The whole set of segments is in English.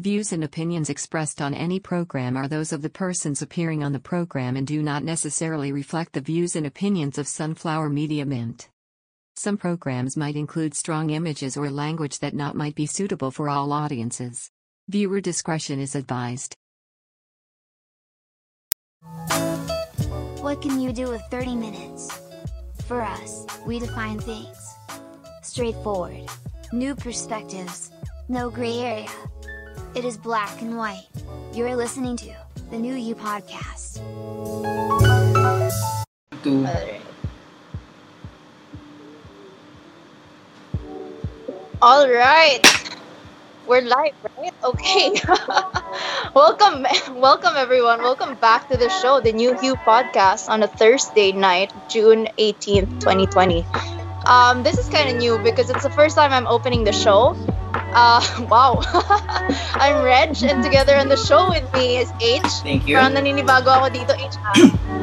The views and opinions expressed on any program are those of the persons appearing on the program and do not necessarily reflect the views and opinions of Sunflower Media Mint. Some programs might include strong images or language that not might be suitable for all audiences. Viewer discretion is advised. What can you do with 30 minutes? For us, we define things. Straightforward. New perspectives. No gray area. It is black and white. You're listening to the New You Podcast. to All right. We're live, right? Okay. welcome, welcome everyone. Welcome back to the show, the New Hue podcast on a Thursday night, June 18th, 2020. Um, this is kind of new because it's the first time I'm opening the show. Uh, wow. I'm Reg and together on the show with me is H. Thank you. Parang naninibago ako dito, H.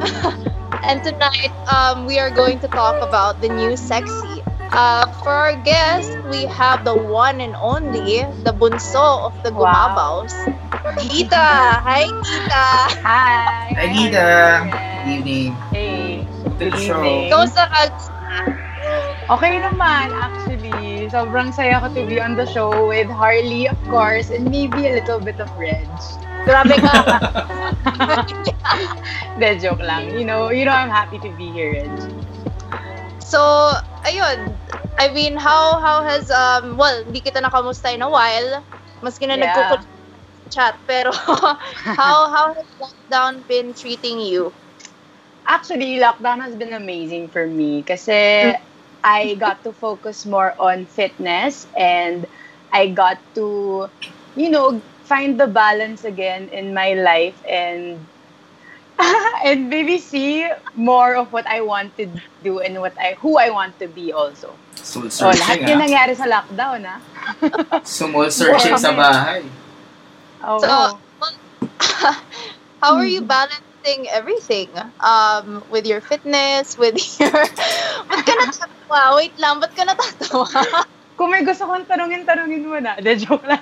and tonight, um, we are going to talk about the new sexy. Uh, for our guest, we have the one and only, the bunso of the Wow. Gumabaos, Gita. Hi, Gita. Hi! Hi, Gita. Good evening. Hey! To Good evening. Kamusta ka? Okay naman, actually. Sobrang saya ko to be on the show with Harley, of course, and maybe a little bit of Reg. Grabe ka. De, joke lang. You know, you know I'm happy to be here, Reg. So, ayun. I mean, how how has um well, hindi kita nakamusta in a while. Maski na Yeah. nagkukul chat, pero how how has lockdown been treating you? Actually, lockdown has been amazing for me kasi I got to focus more on fitness and I got to, you know, find the balance again in my life and and maybe see more of what I want to do and what I who I want to be also. Soul So, lahat searching, yun ah. nangyari sa lockdown, ah. Soul searching sa bahay. Oo. So, how are you balancing everything? Um, with your fitness, with your... Ba't ka natatawa? Wait lang, ba't ka natatawa? Kung may gusto kong tanungin, tanungin mo na. De, joke lang.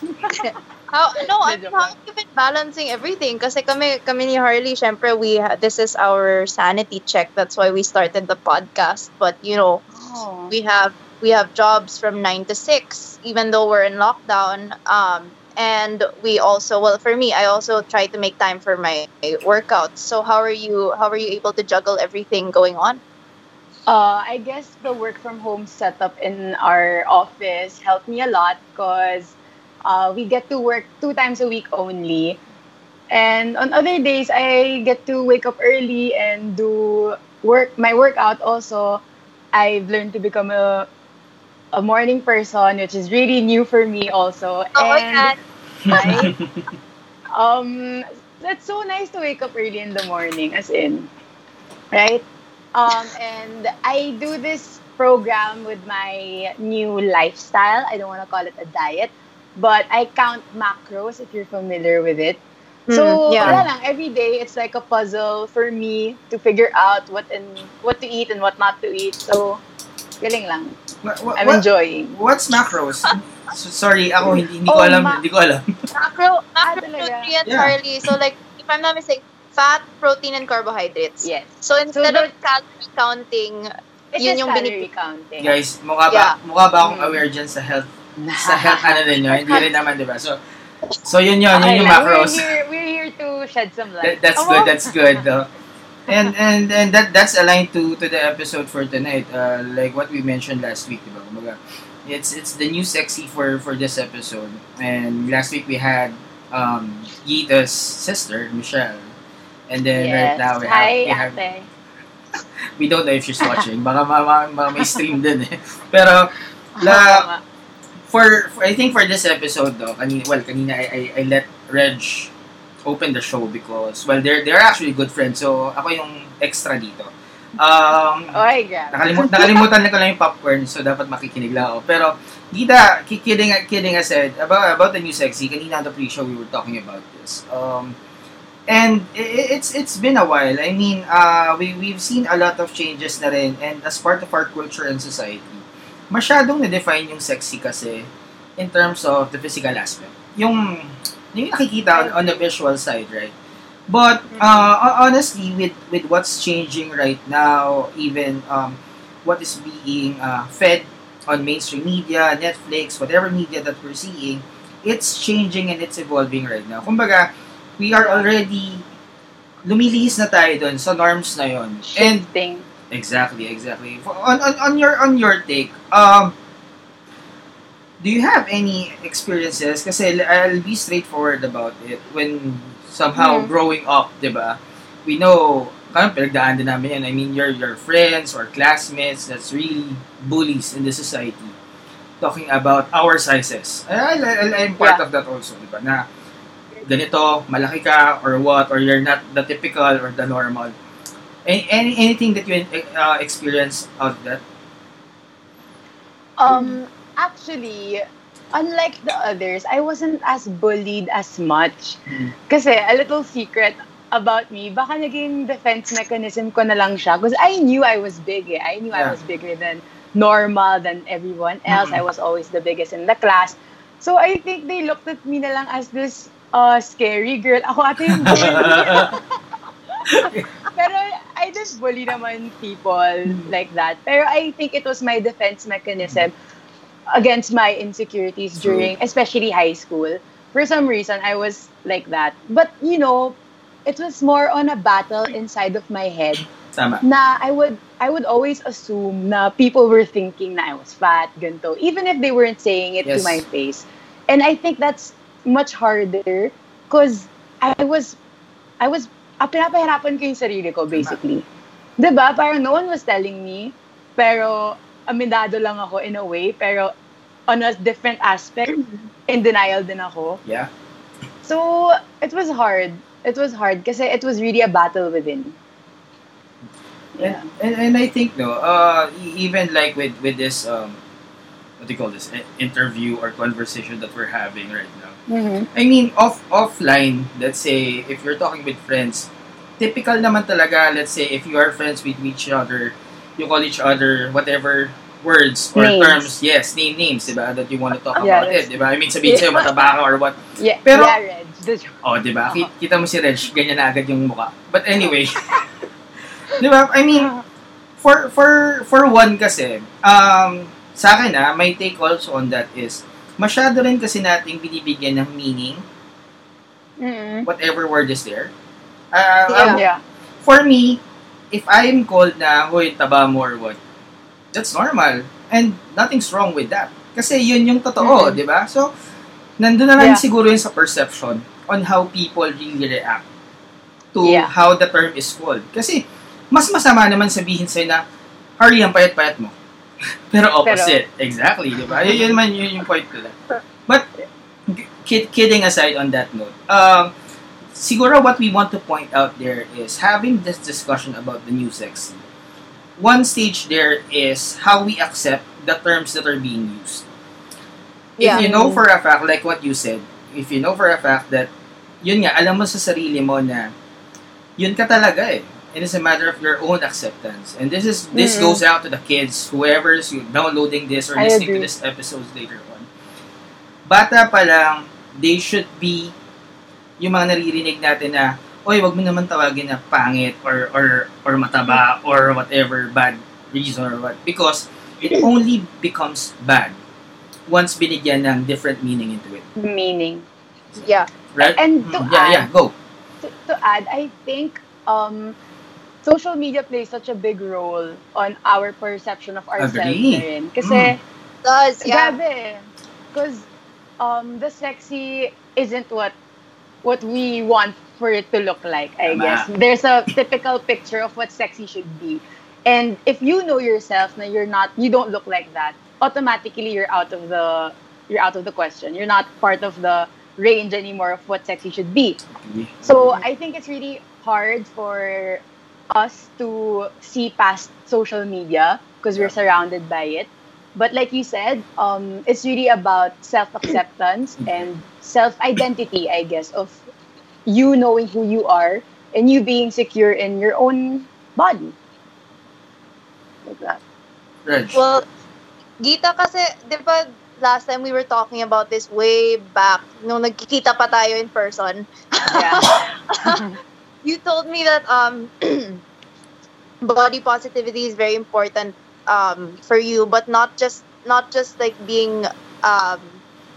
How, no, I Medyo mean, how have you been balancing everything? Kasi kami, kami ni Harley, syempre, we, ha- this is our sanity check. That's why we started the podcast. But, you know, Oh. we have we have jobs from 9 to 6 even though we're in lockdown um and we also well for me i also try to make time for my workouts so how are you how are you able to juggle everything going on Uh, I guess the work from home setup in our office helped me a lot because uh, we get to work two times a week only. And on other days, I get to wake up early and do work my workout also. I've learned to become a a morning person, which is really new for me also. oh and yeah I, um, that's so nice to wake up early in the morning, as in, right? Um, and I do this program with my new lifestyle. I don't want to call it a diet, but I count macros if you're familiar with it. So, Mm, yeah. wala lang, every day it's like a puzzle for me to figure out what and what to eat and what not to eat. So, galing lang. What, what, I'm enjoying. What's macros? So, sorry, ako hindi, hindi ko Oh, alam, ma- hindi ko alam. macro Ah, macronutrients Yeah. Harley so like if i'm not mistaken fat protein and carbohydrates Yes. so instead the- of calorie counting It's Yun yung calorie binib- counting. Guys, mukha ba, Yeah. mukha ba akong Mm. aware dyan sa health, sa health ano ninyo? Hindi rin naman, di ba? So, so yun yun, yun Okay yung macros. We're here, we're here to shed some That, light. that's Oh, good, that's good. though. And and and that that's aligned to to the episode for tonight. Uh, like what we mentioned last week, diba? Kumbaga, it's it's the new sexy for for this episode. And last week we had um Gita's sister, Michelle. And then right now we have, Hi, we have we don't know if she's watching. Baka ma, ma, ma- may stream din eh. Pero la for, for I think for this episode though, kanina, well, kanina I, I, I let Reg open the show because well, they're they're actually good friends. So ako yung extra dito. Um, grabe. nakalimut, nakalimutan ko lang yung popcorn so dapat makikinig lang ako. Pero Gita, ki- kidding kidding aside about about the new sexy, kanina the pre-show we were talking about this. Um and i- i- it's it's been a while. I mean, uh we we've seen a lot of changes na rin and as part of our culture and society, masyadong na-define yung sexy kasi in terms of the physical aspect. Yung yung nakikita on, on the visual side, right? But uh, honestly, with with what's changing right now, even um, what is being uh, fed on mainstream media, Netflix, whatever media that we're seeing, it's changing and it's evolving right now. Kumbaga, we are already lumilihis na tayo doon sa norms na yon. And Shifting. exactly, exactly. On, on on your on your take, um do you have any experiences kasi I'll be straightforward about it when somehow Mhm. growing up, 'di ba? We know parang pinagdaan din namin yan. I mean, your your friends or classmates that's really bullies in the society talking about our sizes. I, I, I- I'm part Yeah. of that also, di ba? Na ganito, malaki ka, or what, or you're not the typical or the normal. Any, any anything that you uh, experience out of that? Um, actually, unlike the others, I wasn't as bullied as much. Mm. Kasi a little secret about me, baka naging defense mechanism ko na lang siya. Because I knew I was big eh. I knew I was bigger than normal, than everyone else. Mhm. I was always the biggest in the class. So I think they looked at me na lang as this uh, scary girl. Ako ate yung bully. Pero I didn't bully naman people like that. Pero I think it was my defense mechanism against my insecurities during, especially high school. For some reason, I was like that. But, you know, it was more on a battle inside of my head Tama. na I would I would always assume na people were thinking na I was fat, ganito, even if they weren't saying it Yes. to my face. And I think that's much harder because I was I was ah, pinapahirapan ko yung sarili ko basically. basically. 'Di ba? Parang no one was telling me, pero aminado lang ako in a way, pero on a different aspect, in denial din ako. Yeah. So, it was hard. It was hard kasi it was really a battle within. And, and, and I think no, uh, even like with with this um, what do you call this interview or conversation that we're having right now. Mm-hmm. I mean, off offline, let's say if you're talking with friends, typical naman talaga. Let's say if you are friends with each other, you call each other whatever words or Names. terms. Yes, name names, diba? That you want to talk Yeah, about it, diba? I mean, sabihin sa'yo mataba ka or what. Yeah, Pero- yeah, Reg. Oh, di ba? Ki- Kita mo si Reg, ganyan na agad yung mukha. But anyway, di ba? I mean, for for for one kasi, um, sa akin ah, my take also on that is, masyado rin kasi nating binibigyan ng meaning, Mm-mm. whatever word is there. Uh, Yeah. um, Yeah. for me, if I'm called na, hoy, taba mo or what, that's normal. And nothing's wrong with that. Kasi yun yung totoo, Mhm. di ba? So, nandun na lang Yeah. siguro yun sa perception on how people really react to Yeah. how the term is called. Kasi, mas masama naman sabihin sa'yo na, Harley, ang payat-payat mo. Pero opposite. exactly, di ba? Yun, yun naman yun yung point ko lang. But, kid, kidding aside on that note, um, siguro what we want to point out there is having this discussion about the new sexy. One stage there is how we accept the terms that are being used. Yeah. If you know for a fact, like what you said, if you know for a fact that, yun nga, alam mo sa sarili mo na, yun ka talaga eh. It is a matter of your own acceptance. And this is this Mhm. goes out to the kids, whoever's downloading this or I listening to this episodes later on. Bata pa lang, they should be yung mga naririnig natin na, oy, wag mo naman tawagin na pangit or or or mataba or whatever bad reason or what because it only becomes bad once binigyan ng different meaning into it. Meaning. Yeah. Right? And to Mm, yeah, add, yeah, go. to, to add, I think um, social media plays such a big role on our perception of ourselves rin. Kasi, Does, yeah. Because um, the sexy isn't what what we want for it to look like, I Tama. guess. There's a typical picture of what sexy should be. And if you know yourself na you're not, you don't look like that, automatically you're out of the you're out of the question. You're not part of the range anymore of what sexy should be. So I think it's really hard for us to see past social media because we're surrounded by it. But like you said, um, it's really about self acceptance and self identity, I guess, of you knowing who you are and you being secure in your own body. Like that. Reg. Well, Gita kasi, di ba, last time we were talking about this way back nung nagkikita pa tayo in person. Yeah. you told me that um body positivity is very important um for you, but not just not just like being um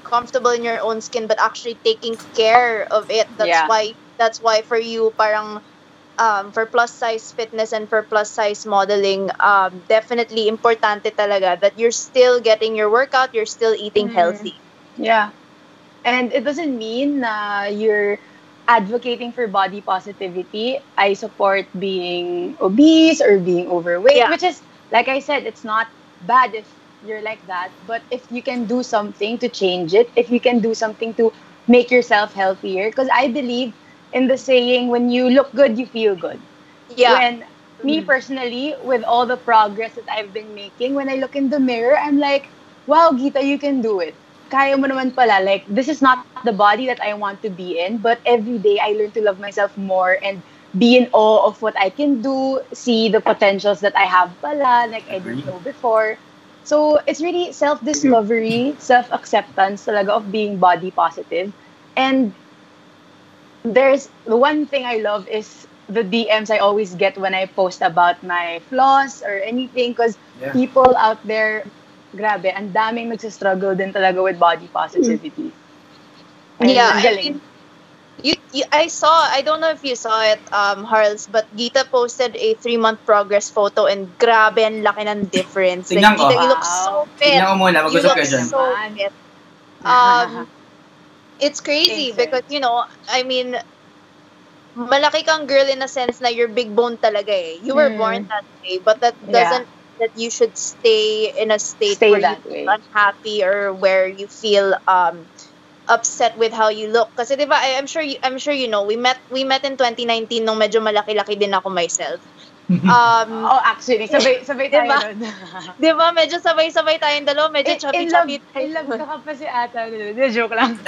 comfortable in your own skin, but actually taking care of it. That's Yeah. why that's why for you parang um, for plus size fitness and for plus size modeling, um, definitely importante talaga that you're still getting your workout, you're still eating Mhm. healthy. Yeah. And it doesn't mean na you're advocating for body positivity. I support being obese or being overweight, Yeah. which is, like I said, it's not bad if you're like that. But if you can do something to change it, if you can do something to make yourself healthier, because I believe in the saying, when you look good, you feel good. Yeah. When me Mhm. personally, with all the progress that I've been making, when I look in the mirror, I'm like, wow, Gita, you can do it. Kaya mo naman pala. Like, this is not the body that I want to be in, but every day I learn to love myself more and be in awe of what I can do, see the potentials that I have pala, like I didn't know before. So, it's really self-discovery, self-acceptance talaga of being body positive. And there's the one thing I love is the DMs I always get when I post about my flaws or anything because Yeah. people out there, grabe, ang daming nagsistruggle din talaga with body positivity. And Yeah, ang I galing. mean, You, you, I saw. I don't know if you saw it, um, Harls, but Gita posted a three-month progress photo, and grabe ang laki ng difference. Tingnan like, ko. Gita, you look Wow. so fit. Tingnan ko muna, You mag-usap look dyan. so fit. Um, it's crazy Thanks, because you know, I mean, malaki kang girl in a sense na you're big bone talaga eh. You were Mm. born that way, but that doesn't that you should stay in a state Stay where that you way. unhappy or where you feel um upset with how you look. Kasi 'di ba, I, I'm sure you, I'm sure you know, we met we met in 2019 nung medyo malaki-laki din ako myself. Um, Oh, actually, sabay, sabay tayo Diba? nun. 'di ba, medyo sabay-sabay tayong dalawa, medyo in, chubby in love, chubby. in love ka ka pa si ata. Hindi, joke lang.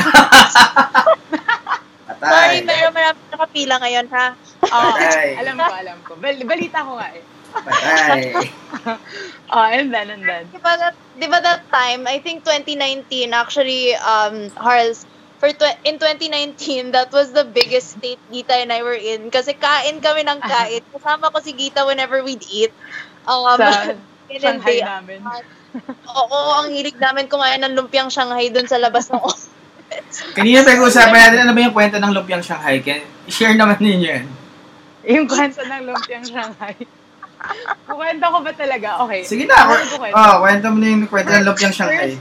Sorry, meron marami nakapila ngayon ha. Oh, alam ko, alam ko. Bal- balita ko nga eh. Patay. Oh, and then, and then. Di ba that, di ba that time, I think 2019, actually, um, Harls, for tw- in 2019, that was the biggest state Gita and I were in. Kasi kain kami ng kain. Kasama ko si Gita whenever we'd eat. Um, Sa Shanghai they- namin. Oo, ang hilig namin kumain ng lumpiang Shanghai dun sa labas ng office. Kanina pag-uusapan natin, ano ba yung kwento ng lumpiang Shanghai? Can, share naman ninyo yan. Yung kwento ng lumpiang Shanghai. Kukwento ko ba talaga? Okay. Sige na. Ako Ako, nagkukwento. oh, kwento mo na yung kwento ng lumpiang Shanghai.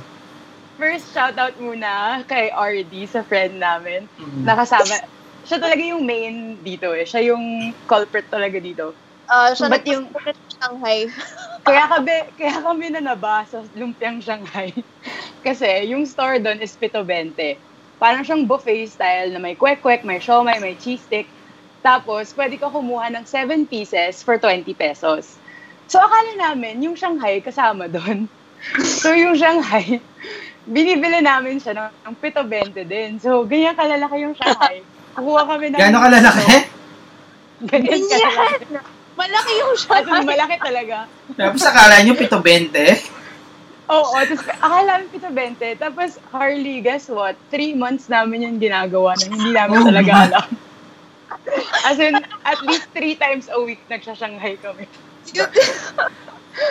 First, shoutout muna kay RD, sa friend namin. Mm. Nakasama. Siya talaga yung main dito eh. Siya yung culprit talaga dito. Uh, siya Ba't yung- Shanghai. Kaya kami, kaya kami nanaba sa lumpiang Shanghai. Kasi yung store doon is Pito 20. Parang siyang buffet style na may kwek-kwek, may siomay, may cheese stick. Tapos, pwede ka kumuha ng 7 pieces for 20 pesos. So, akala namin, yung Shanghai kasama doon. So, yung Shanghai, binibili namin siya ng, ng Pito 20 din. So, ganyan kalalaki yung Shanghai. Kukuha kami ng... Gano'ng kalalaki? Ganyan kalalaki. Malaki yung As Shanghai. malaki talaga. Tapos akala nyo, pito 20. Oo, tapos akala namin pito 20. Tapos, Harley, guess what? Three months namin yung ginagawa na hindi namin Oh talaga alam. As in, at least three times a week nagsashanghai kami.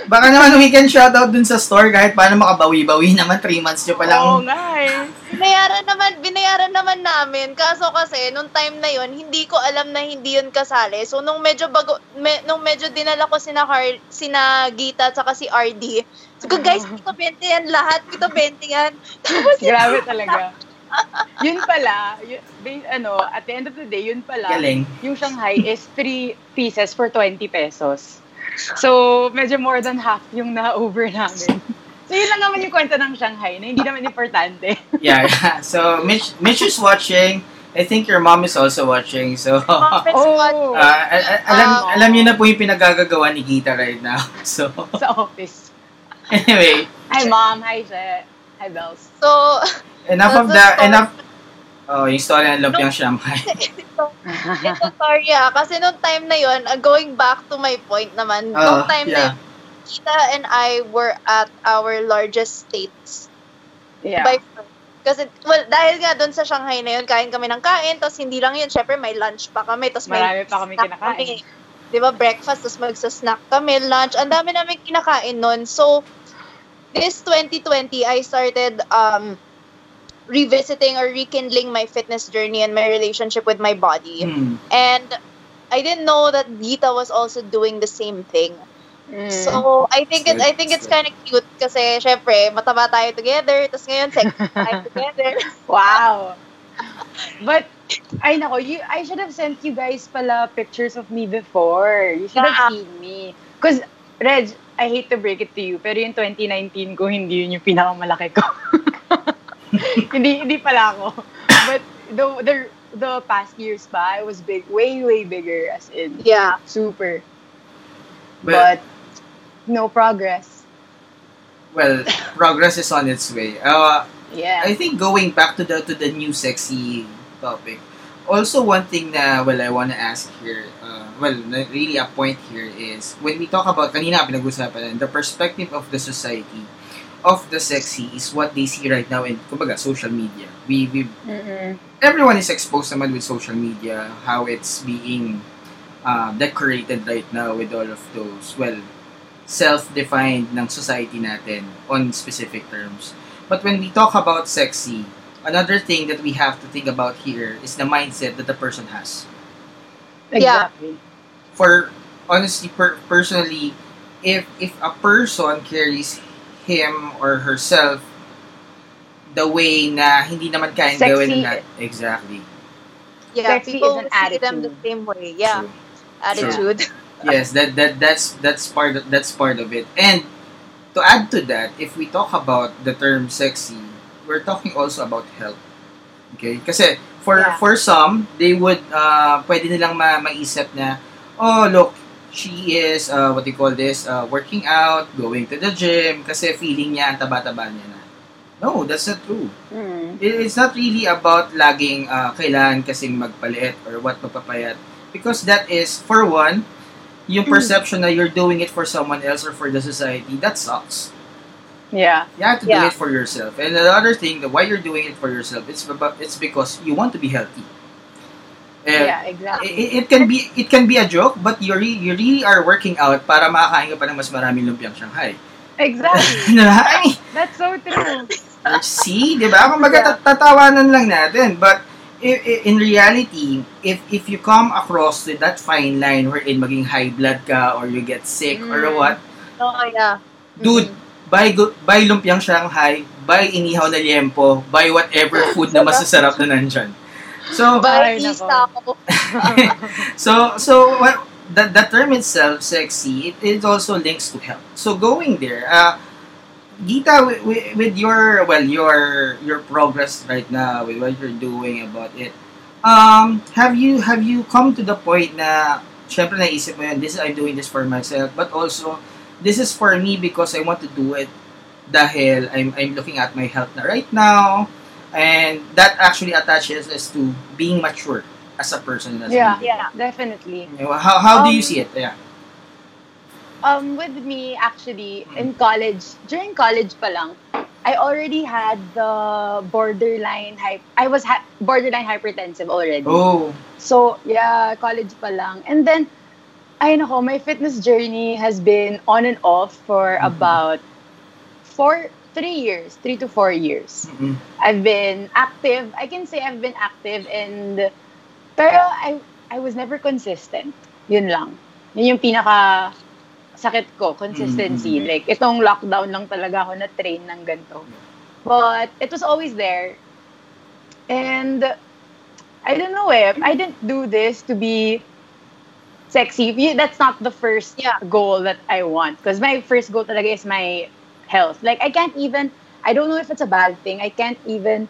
Baka naman weekend shoutout dun sa store kahit paano makabawi-bawi naman 3 months nyo Oo palang. nga eh. Binayaran naman, binayaran naman namin. Kaso kasi, nung time na yon hindi ko alam na hindi yun kasali. So, nung medyo bago, me- nung medyo dinala ko sina, Har, sina Gita at saka si RD, so, guys, pito 20 yan lahat, pito 20 yan. Tapos, Grabe talaga. Yun pala, yun, ano, at the end of the day, yun pala, Galing. yung Shanghai is three pieces for 20 pesos. So, medyo more than half yung na-over namin. So, yun lang naman yung kwento ng Shanghai na hindi naman importante. Yeah, yeah. So, Mitch, Mitch is watching. I think your mom is also watching. So, uh, Oh, a- a- alam, Um, alam niyo na po yung pinagagagawa ni Gita right now. So, sa office. anyway, Hi, Mom. Hi, Je. Hi, Bells. so, enough of the, story. enough, oh, yung story ng lumpiang Shanghai. ito, ito sorry ah, kasi nung time na yon uh, going back to my point naman, Oh, nung time na yeah. yun, Kita and I were at our largest states Yeah. By far. Kasi, well, dahil nga doon sa Shanghai na yun, kain kami ng kain, tapos hindi lang yun, syempre may lunch pa kami, tapos may Marami pa kami snack kinakain. Di ba, breakfast, tapos magsa-snack kami, lunch, ang dami namin kinakain nun. So, this 2020, I started um, revisiting or rekindling my fitness journey and my relationship with my body. Hmm. And I didn't know that Gita was also doing the same thing. Mm. So, I think it. I think it's kind of cute kasi syempre, mataba tayo together, tapos ngayon sex tayo together. Wow. But, ay nako, you, I should have sent you guys pala pictures of me before. You should Yeah. have seen me. Because, Reg, I hate to break it to you, pero yung 2019 ko, hindi yun yung pinakamalaki ko. hindi, hindi pala ako. But, the, the, the past years pa, I was big, way, way bigger, as in, Yeah. super. But, But, no progress. well, progress is on its way. Uh, Yeah. I think going back to the to the new sexy topic. Also, one thing na well I want to ask here, uh, well, really a point here is when we talk about kanina pinag-usapan the perspective of the society of the sexy is what they see right now in kumbaga social media. We we Mm-mm. everyone is exposed naman with social media how it's being uh, decorated right now with all of those well self-defined ng society natin on specific terms. But when we talk about sexy, another thing that we have to think about here is the mindset that the person has. Yeah. Exactly. For honestly, per- personally, if if a person carries him or herself the way na hindi naman kayang Sexy. gawin na exactly. Yeah, Sexy people is an see them the same way. Yeah, True. attitude. yes that that that's that's part of, that's part of it and to add to that if we talk about the term sexy we're talking also about health okay kasi for Yeah. for some they would uh pwede nilang ma maisip na oh look she is uh, what do you call this uh, working out going to the gym kasi feeling niya ang taba-taba niya na. No that's not true. Mm. it- it's not really about laging uh, kailangan kasing magpaliit or what magpapayat because that is for one yung perception na you're doing it for someone else or for the society that sucks. Yeah. you have to do it for yourself. And the other thing that why you're doing it for yourself it's about it's because you want to be healthy and Yeah, exactly. it, it can be it can be a joke but you really you really are working out para makakain ka pa ng mas maraming lumpiang Shanghai Exactly. That's so true. See, di ba? Kumbaga, tat- tatawanan lang natin. But, in reality, if if you come across with that fine line wherein maging high blood ka or you get sick or Mm. what, Oh, yeah. dude, buy, gu- buy lumpiang Shanghai, buy inihaw na liempo, buy whatever food na masasarap na nandyan. So, By Ay, nako. isaw. so so well, the, the term itself sexy it, it also links to health so going there uh Gita with, with your well your your progress right now with what you're doing about it um have you have you come to the point na syempre naisip mo yun this I'm doing this for myself but also this is for me because I want to do it dahil I'm I'm looking at my health na right now and that actually attaches us to being mature as a person as Yeah. Yeah. Definitely. how, how do you Um, see it? Yeah. Um, with me, actually, in college, during college pa lang, I already had the borderline hype. I was ha- borderline hypertensive already. Oh. So, yeah, college pa lang. And then, ay nako, my fitness journey has been on and off for Mhm. about four, three years, three to four years. Mm-mm. I've been active. I can say I've been active and pero I I was never consistent. Yun lang. Yun yung pinaka sakit ko, consistency. Mhm. Like itong lockdown lang talaga ako na train ng ganito. But it was always there. And I don't know eh. I didn't do this to be sexy. That's not the first Yeah. goal that I want. Because my first goal talaga is my health. Like, I can't even, I don't know if it's a bad thing. I can't even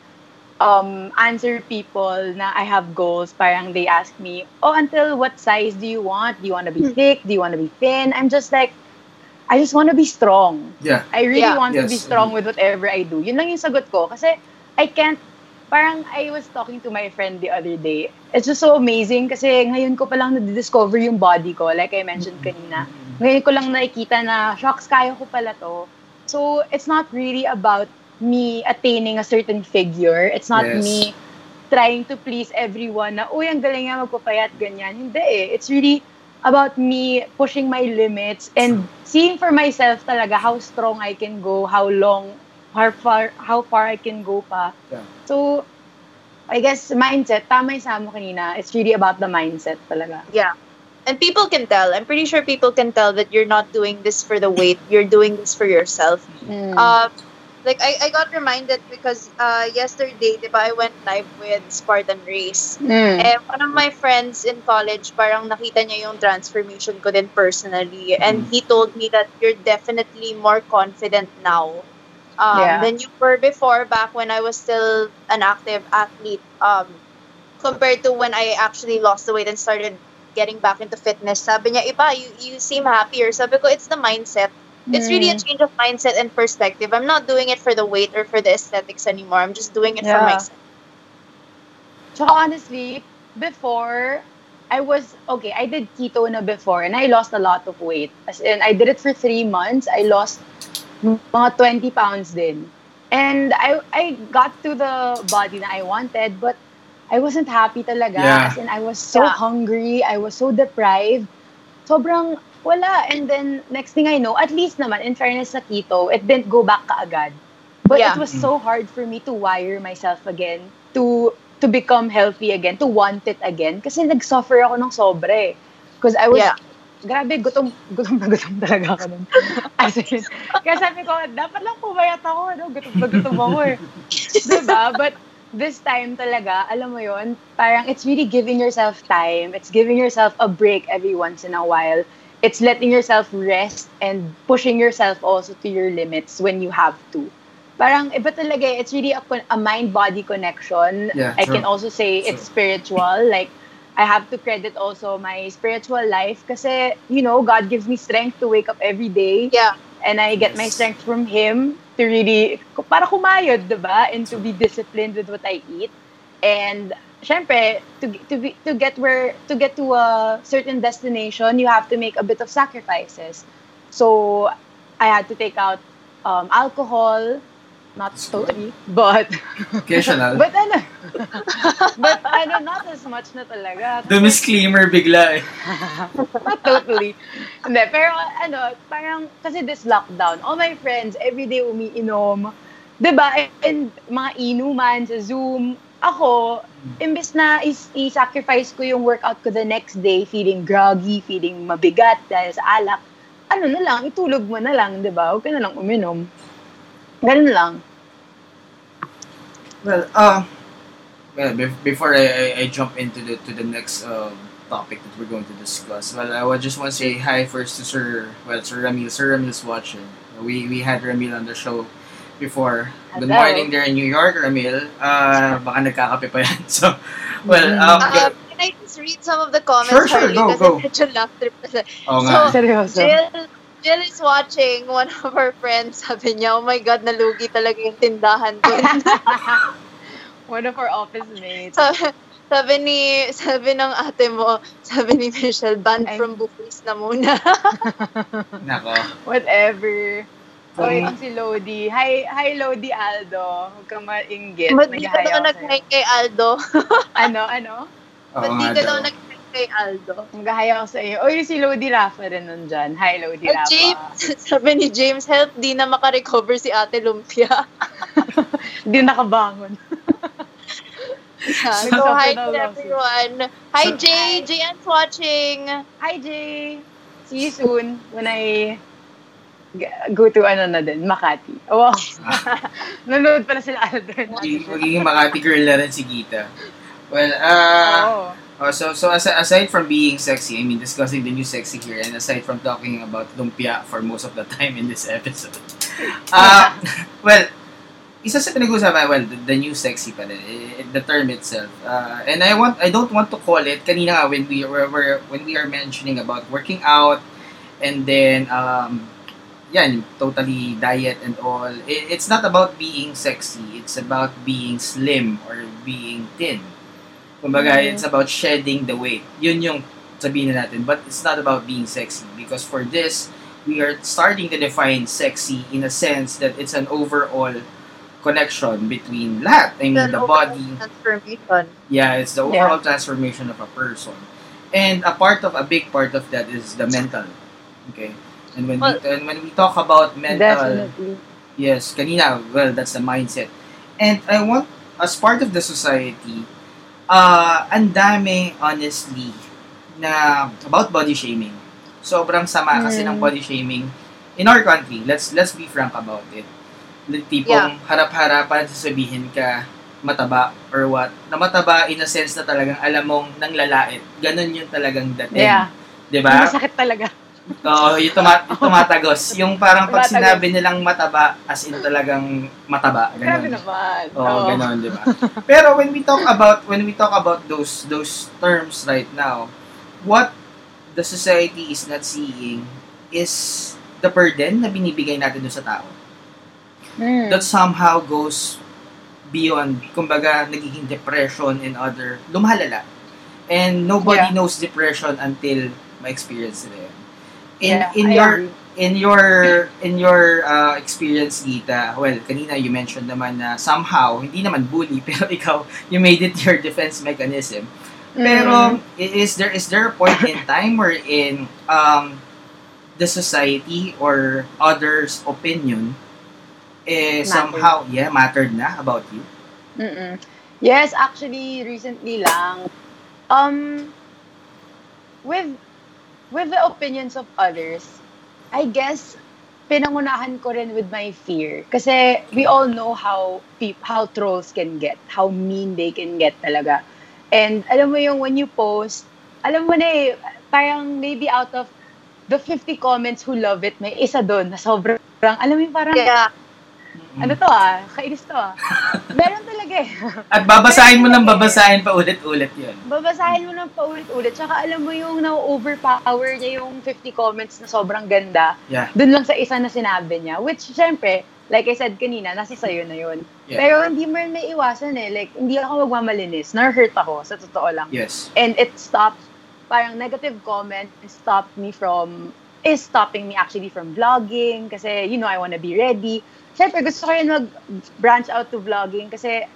um, answer people na I have goals. Parang they ask me, oh, until what size do you want? Do you want to be Hmm. thick? Do you want to be thin? I'm just like, I just want to be strong. Yeah. I really Yeah. want to be Yes. strong with whatever I do. Yun lang yung sagot ko. Kasi I can't, parang I was talking to my friend the other day. It's just so amazing kasi ngayon ko palang na-discover yung body ko. Like I mentioned kanina. Ngayon ko lang nakikita na, shocks, kaya ko pala to. So, it's not really about me attaining a certain figure. It's not Yes. me trying to please everyone na, uy, ang galing nga magpapayat, ganyan. Hindi eh. It's really about me pushing my limits and seeing for myself talaga how strong I can go, how long, how far, how far I can go pa. Yeah. So, I guess mindset, tama yung sa mo kanina. It's really about the mindset talaga. Yeah. And people can tell. I'm pretty sure people can tell that you're not doing this for the weight. You're doing this for yourself. Mm. Um, like I, I got reminded because uh, yesterday, diba, I went live with Spartan Race. Mm. Eh, one of my friends in college, parang nakita niya yung transformation ko din personally. And he told me that you're definitely more confident now um, Yeah. than you were before back when I was still an active athlete um, compared to when I actually lost the weight and started getting back into fitness. Sabi niya, iba, you, you seem happier. Sabi ko, it's the mindset. It's really a Mm. change of mindset and perspective. I'm not doing it for the weight or for the aesthetics anymore. I'm just doing it for myself. So honestly, before I was okay, I did keto na before and I lost a lot of weight. As in, I did it for three months. I lost mga 20 pounds din. And I I got to the body that I wanted, but I wasn't happy talaga. Yeah. As in, I was so Yeah. hungry. I was so deprived. Sobrang wala. And then, next thing I know, at least naman, in fairness sa keto, it didn't go back kaagad. But Yeah. it was so hard for me to wire myself again to to become healthy again, to want it again. Kasi nag-suffer ako ng sobre. Because I was, Yeah. grabe, gutom, gutom na gutom talaga ako nun. As in, kaya sabi ko, dapat lang pumayat ako, no? gutom na gutom ako eh. diba? But this time talaga, alam mo yon parang it's really giving yourself time. It's giving yourself a break every once in a while. It's letting yourself rest and pushing yourself also to your limits when you have to. Parang iba talaga eh. It's really a, con- a mind-body connection. Yeah, I true. can also say it's spiritual. Like, I have to credit also my spiritual life kasi, you know, God gives me strength to wake up every day Yeah. And I get my strength from Him to really, para kumayod, diba? And to be disciplined with what I eat. And, syempre, to, to, be, to get where, to get to a certain destination, you have to make a bit of sacrifices. So, I had to take out um, alcohol, not totally, but, Occasional. but ano, but ano, not as much na talaga. The disclaimer bigla eh. Not totally. Hindi, pero ano, parang, kasi this lockdown, all my friends, everyday umiinom. 'Di ba And mga inuman sa Zoom. Ako, imbes na is, i-sacrifice ko yung workout ko the next day, feeling groggy, feeling mabigat dahil sa alak, ano na lang, itulog mo na lang, 'di ba Huwag ka na lang uminom. Ganun lang. Well, uh, well, before I, I, I jump into the to the next um, topic that we're going to discuss, well, I would just want to say hi first to Sir, well, Sir Ramil. Sir Ramil's watching. We we had Ramil on the show before. Good Hello. morning there in New York, Ramil. Uh, baka nagkakape pa yan. So, well, um, Uh, can I just read some of the comments, Sure, sure, Harley? go, Kasi go. medyo laugh trip na siya. oo nga. Seryoso. Jill, Jill is watching. One of her friends sabi niya, oh my God, nalugi talaga yung tindahan ko. One of our office mates. sabi, sabi ni, sabi ng ate mo, sabi ni Michelle, banned I'm- from buffets na muna. Nako. Whatever. Um, Oy, ang si Lodi. Hi, hi Lodi Aldo. Huwag kang mainggit. Ba't di ka Naghahaya daw nag-hi kay Aldo? sa'yo. Ano, ano? Oo Ba't di ka daw daw. Kay Aldo? Naghahaya ako sa iyo. Oy, si Lodi Rafa rin nandyan. Hi, Lodi Rafa. James, sabi ni James, help, di na makarecover si ate Lumpia. Hindi nakabangon. Yeah, so, hi to everyone. Hi, So- Jay. Jayan's watching. Hi, Jay. See you soon when I go to ano na din, Makati. Oh, wow. Nanonood pala sila Aldo. Magiging, Makati girl na rin si Gita. Well, uh, Oo. Oh, so so as, aside from being sexy, I mean discussing the new sexy here, and aside from talking about lumpia for most of the time in this episode, uh, well, isa sa pinag-uusapan, well, the, the new sexy pa rin, eh, the term itself. Uh, and I want, I don't want to call it, kanina nga when we were, when we are mentioning about working out, and then, um, yan, totally diet and all, it, it's not about being sexy, it's about being slim or being thin. Kumbaga, Mhm. it's about shedding the weight. Yun yung sabihin na natin. But it's not about being sexy. Because for this, we are starting to define sexy in a sense that it's an overall connection between lahat. I mean, the body, transformation. yeah, it's the overall transformation of a person. And a part of, a big part of that is the mental. Okay? And when, Well- we, and when we talk about mental, Definitely. Yes, kanina, well, that's the mindset. And I want, as part of the society, uh, ang dami, honestly, na about body shaming. Sobrang sama kasi ng Mm. body shaming in our country. Let's let's be frank about it. Like, Tipong harap-harapan sasabihin ka mataba or what. Na mataba in a sense na talagang alam mong nang lalait. Ganon yung talagang dating. Yeah. 'Di ba? Masakit talaga. Oo, yung, tuma- tumatagos. Yung parang pag sinabi nilang mataba, as in talagang mataba. Grabe Ganun. naman. Oo, Oo. ganon, di ba? Pero when we talk about, when we talk about those, those terms right now, what the society is not seeing is the burden na binibigay natin doon sa tao. Mm. That somehow goes beyond, kumbaga, nagiging depression and other, lumalala. And nobody Yeah. knows depression until ma-experience nila. In, Yeah, in I your, agree. in your in your uh, experience Gita, well, kanina you mentioned naman na somehow, hindi naman bully, pero ikaw, you made it your defense mechanism. Pero, Mm. is there is there a point in time where in um, the society or others' opinion eh, Mattered. somehow, yeah, mattered na about you? Mm-mm. Yes, actually, recently lang, um, with, with the opinions of others, I guess, pinangunahan ko rin with my fear. Kasi we all know how peop- how trolls can get, how mean they can get talaga. And alam mo yung when you post, alam mo na eh, parang maybe out of the 50 comments who love it, may isa doon na sobrang, alam mo yung parang, Yeah. Ano to ah, kainis to ah. Meron talaga eh. At babasahin mo ng babasahin pa ulit-ulit yun. babasahin mo ng paulit-ulit. Tsaka alam mo yung na-overpower niya yung 50 comments na sobrang ganda. Yeah. Dun lang sa isa na sinabi niya. Which, syempre, like I said kanina, nasa sayo na yun. Yeah. Pero hindi mo rin may iwasan eh. Like, hindi ako magmamalinis. Na-hurt ako, sa totoo lang. Yes. And it stopped, parang negative comment stopped me from, is stopping me actually from vlogging kasi, you know, I wanna be ready. Siyempre, gusto ko rin mag-branch out to vlogging kasi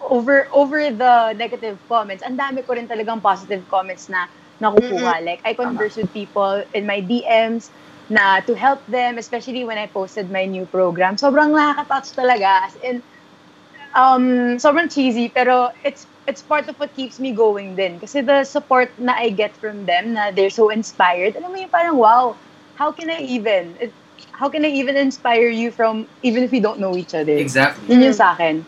over over the negative comments, ang dami ko rin talagang positive comments na nakukuha. Like, I converse with people in my DMs na to help them, especially when I posted my new program. Sobrang nakaka-touch talaga. As in, um, sobrang cheesy, pero it's it's part of what keeps me going din. Kasi the support na I get from them, na they're so inspired, alam mo yung parang, wow, how can I even, it, how can I even inspire you from, even if we don't know each other? Exactly. Yun yung sa akin.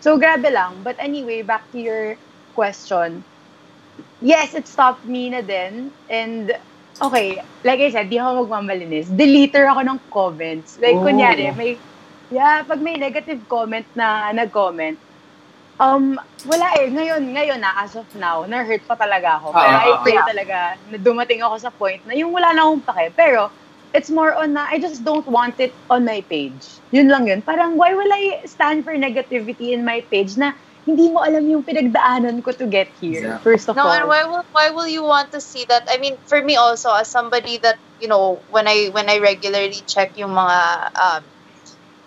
So, grabe lang. But anyway, back to your question. Yes, it stopped me na din. And, okay, like I said, di ako magmamalinis. Deleter ako ng comments. Like, Oh. kunyari, may, yeah, pag may negative comment na nag-comment, um, wala eh. Ngayon, ngayon na, as of now, na-hurt pa talaga ako. Ah, Pero ah, I ah. pray talaga na dumating ako sa point na yung wala na akong pake. Pero, it's more on na, I just don't want it on my page. Yun lang yun. Parang, why will I stand for negativity in my page na hindi mo alam yung pinagdaanan ko to get here, Exactly. first of No, all. and why will why will you want to see that? I mean, for me also as somebody that you know, when I when I regularly check yung mga um,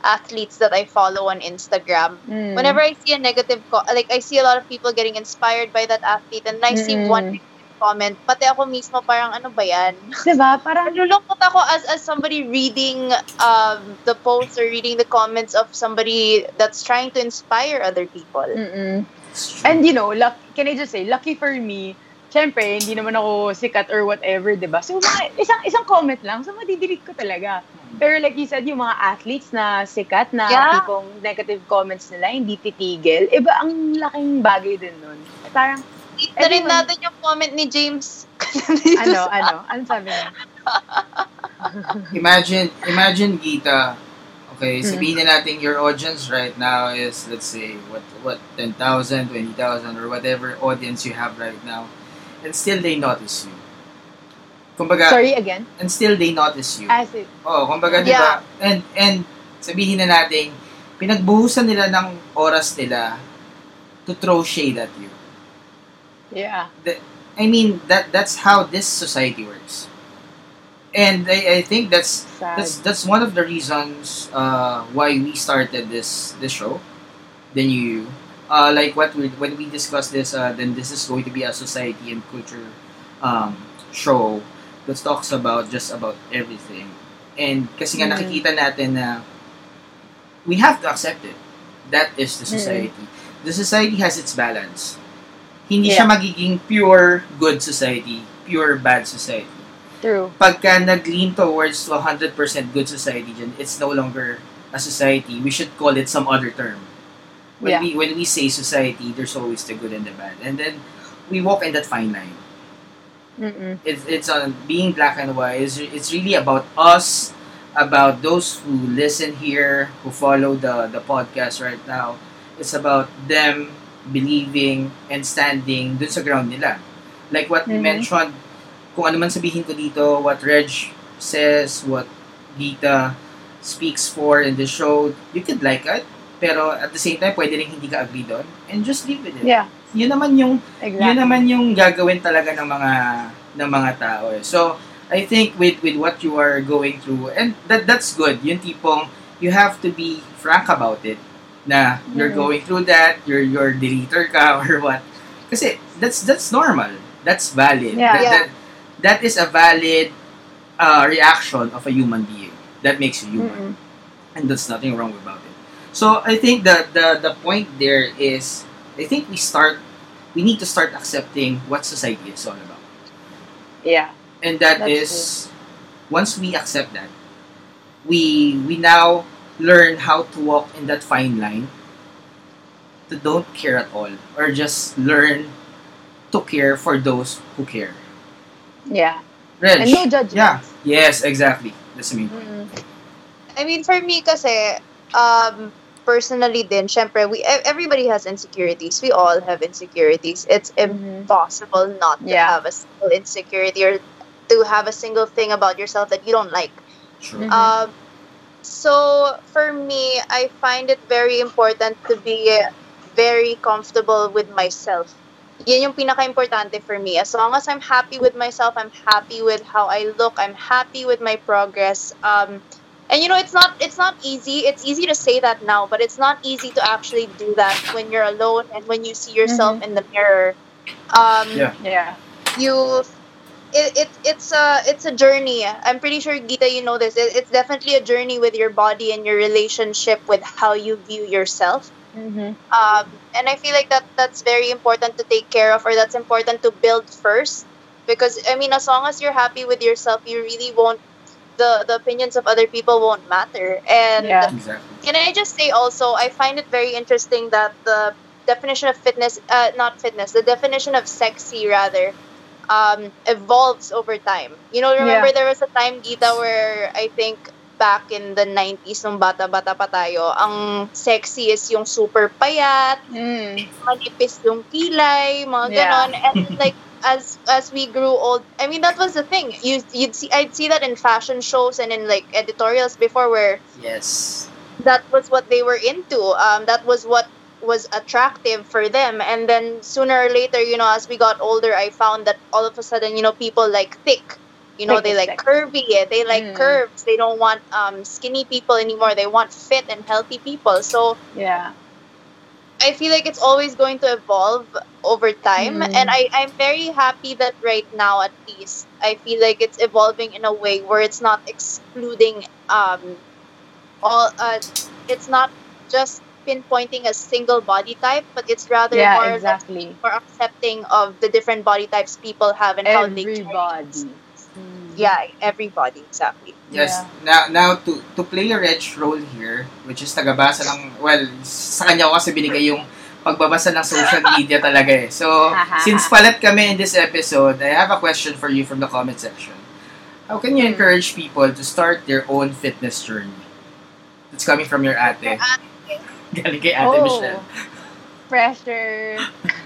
athletes that I follow on Instagram, Mm. whenever I see a negative co- like I see a lot of people getting inspired by that athlete, and I see Mm-mm. one negative comment, pati ako mismo parang ano ba yan? Diba? Parang, Nalulungkot ako as as somebody reading um, the posts or reading the comments of somebody that's trying to inspire other people. mm And you know, luck, can I just say, lucky for me, syempre, hindi naman ako sikat or whatever, di ba? So, mga, isang, isang comment lang, so madidelete ko talaga. Pero like you said, yung mga athletes na sikat, na Yeah. tipong negative comments nila, hindi titigil, iba ang laking bagay din nun. Parang, Na rin natin yung comment ni James. ano, ano, ano sabi niya? Imagine, imagine Gita, okay, Mm. sabihin na natin your audience right now is, let's say, what, what, 10,000, 20,000, or whatever audience you have right now, and still they notice you. Kumbaga, Sorry again? and still they notice you. As it, Oh, kumbaga, di ba? Yeah. And, and, sabihin na natin, pinagbuhusan nila ng oras nila to throw shade at you. Yeah. I mean, that that's how this society works. and I, I think that's Sad. that's that's one of the reasons uh, why we started this this show. Then you uh, like what we when we discuss this, uh, then this is going to be a society and culture um, show that talks about just about everything. And kasi nga Mhm. nakikita natin na we have to accept it. That is the Mhm. society. The society has its balance. Hindi siya magiging pure good society, pure bad society True. pagka nag-lean towards to 100% good society dyan, it's no longer a society. We should call it some other term. When Yeah. we when we say society, there's always the good and the bad. And then we walk in that fine line. Mm-mm. It's it's on being black and white. It's, it's really about us, about those who listen here, who follow the the podcast right now. It's about them believing and standing dun sa ground nila. Like what Mhm. mentioned, kung ano man sabihin ko dito, what Reg says, what Gita speaks for in the show, you could like it. Pero at the same time, pwede rin hindi ka agree doon. And just leave with it. Yeah, Yun naman yung exactly. yun naman yung gagawin talaga ng mga ng mga tao eh. So, I think with with what you are going through and that that's good. Yung tipong you have to be frank about it na you're Mhm. going through that, you're you're deleter ka or what. Kasi that's that's normal. That's valid. Yeah. That, Yeah. that, that is a valid uh, reaction of a human being. That makes you human Mm-mm. and there's nothing wrong about it. So I think the the the point there is I think we start we need to start accepting what society is all about. Yeah. And that That's is once we accept that, we we now learn how to walk in that fine line to don't care at all or just learn to care for those who care. Yeah. Reg, And no judgment. Yeah. Yes, exactly. That's the main point. Mm-mm. I mean, for me kasi, um, personally din, syempre, we, e- everybody has insecurities. We all have insecurities. It's Mhm. impossible not to Yeah. have a single insecurity or to have a single thing about yourself that you don't like. Sure. Mhm. Um, so for me, I find it very important to be very comfortable with myself. Yan yung pinaka-importante for me. As long as I'm happy with myself, I'm happy with how I look, I'm happy with my progress. Um, and you know, it's not it's not easy. It's easy to say that now, but it's not easy to actually do that when you're alone and when you see yourself in the mirror. Um, Yeah. Yeah. you it, it it's a it's a journey i'm pretty sure gita you know this it, it's definitely a journey with your body and your relationship with how you view yourself Mm-hmm. um, and i feel like that that's very important to take care of or that's important to build first because i mean as long as you're happy with yourself you really won't the the opinions of other people won't matter and Yeah. Exactly. can I just say also, I find it very interesting that the definition of fitness, uh, not fitness, the definition of sexy rather, um, evolves over time. You know, remember Yeah. there was a time, Gita, where I think back in the 90s, nung bata-bata pa tayo, ang sexy is yung super payat, Mm. manipis yung kilay, mga Yeah. ganon. And like, as as we grew old, I mean, that was the thing. You, you'd see, I'd see that in fashion shows and in like editorials before where Yes. that was what they were into. Um, that was what was attractive for them. And then sooner or later, you know, as we got older, I found that all of a sudden, you know, people like thick. You know, they like curvy. They like Mm. curves. They don't want um, skinny people anymore. They want fit and healthy people. So Yeah. I feel like it's always going to evolve over time. Mm. And I, I'm very happy that right now, at least, I feel like it's evolving in a way where it's not excluding um, all, uh, it's not just pinpointing a single body type, but it's rather Yeah, more, exactly. more accepting of the different body types people have and how they Everybody. carry- Yeah, everybody, exactly. Yes. Yeah. Now, now to to play a Reg role here, which is tagabasa ng, well, sa kanya ko kasi binigay yung pagbabasa ng social media talaga eh. So, since palat kami in this episode, I have a question for you from the comment section. How can you Hmm. encourage people to start their own fitness journey? It's coming from your ate. Galing kay ate Oh, Michelle. pressure.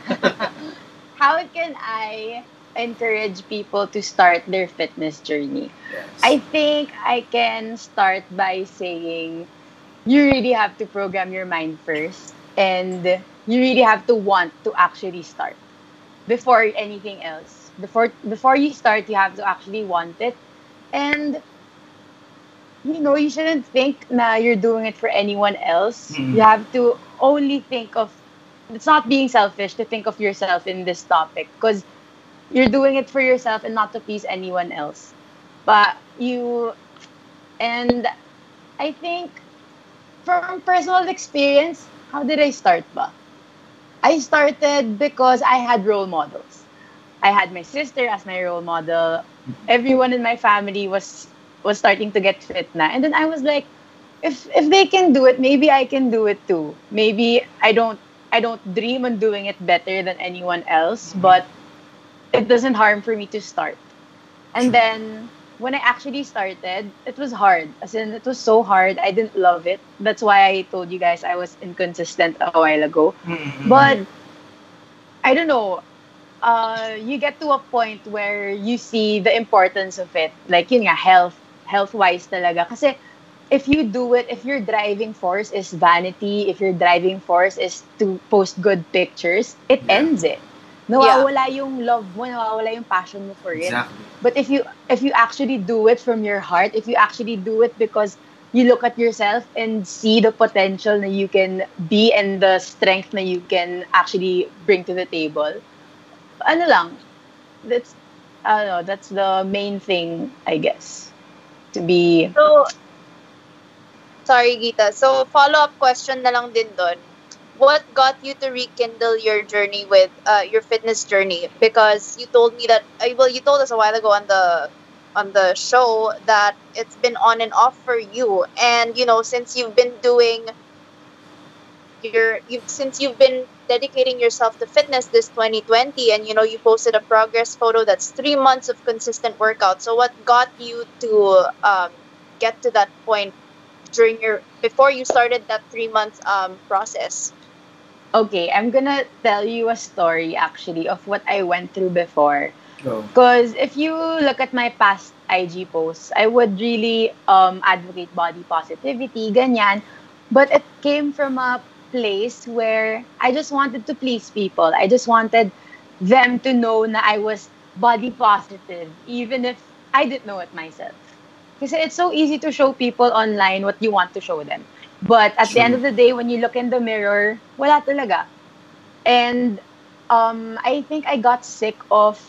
How can I encourage people to start their fitness journey? Yes. I think I can start by saying you really have to program your mind first and you really have to want to actually start before anything else. Before before you start, you have to actually want it And you know, you shouldn't think na you're doing it for anyone else. Mm. You have to only think of it's not being selfish to think of yourself in this topic because you're doing it for yourself and not to please anyone else. But you and I think from personal experience, how did I start ba? I started because I had role models. I had my sister as my role model. Everyone in my family was was starting to get fit na. And then I was like, if if they can do it, maybe I can do it too. Maybe I don't I don't dream on doing it better than anyone else, but it doesn't harm for me to start. And then when I actually started, it was hard. As in, it was so hard. I didn't love it. That's why I told you guys I was inconsistent a while ago. Mm-mm. But I don't know. Uh, you get to a point where you see the importance of it. Like yun nga, health, health-wise talaga. Kasi if you do it, if your driving force is vanity, if your driving force is to post good pictures, it Yeah. ends it. Nawawala yung love mo, nawawala yung passion mo for it. exactly. But if you if you actually do it from your heart, if you actually do it because you look at yourself and see the potential that you can be and the strength that you can actually bring to the table, ano lang, that's ano, that's the main thing, I guess. To be So, sorry, Gita. So, follow-up question na lang din. What got you to rekindle your journey with uh, your fitness journey? Because you told me that, well, you told us a while ago on the on the show that it's been on and off for you, and you know, since you've been doing your, you've since you've been dedicating yourself to fitness this 2020, and you know, you posted a progress photo that's three months of consistent workout. So, what got you to um, get to that point during your before you started that three month um, process? okay, I'm gonna tell you a story actually of what I went through before. Go. Because if you look at my past IG posts, I would really um, advocate body positivity, ganyan. But it came from a place where I just wanted to please people. I just wanted them to know that I was body positive, even if I didn't know it myself. Because it's so easy to show people online what you want to show them. But at the end True. of the day, when you look in the mirror, wala talaga. And um, I think I got sick of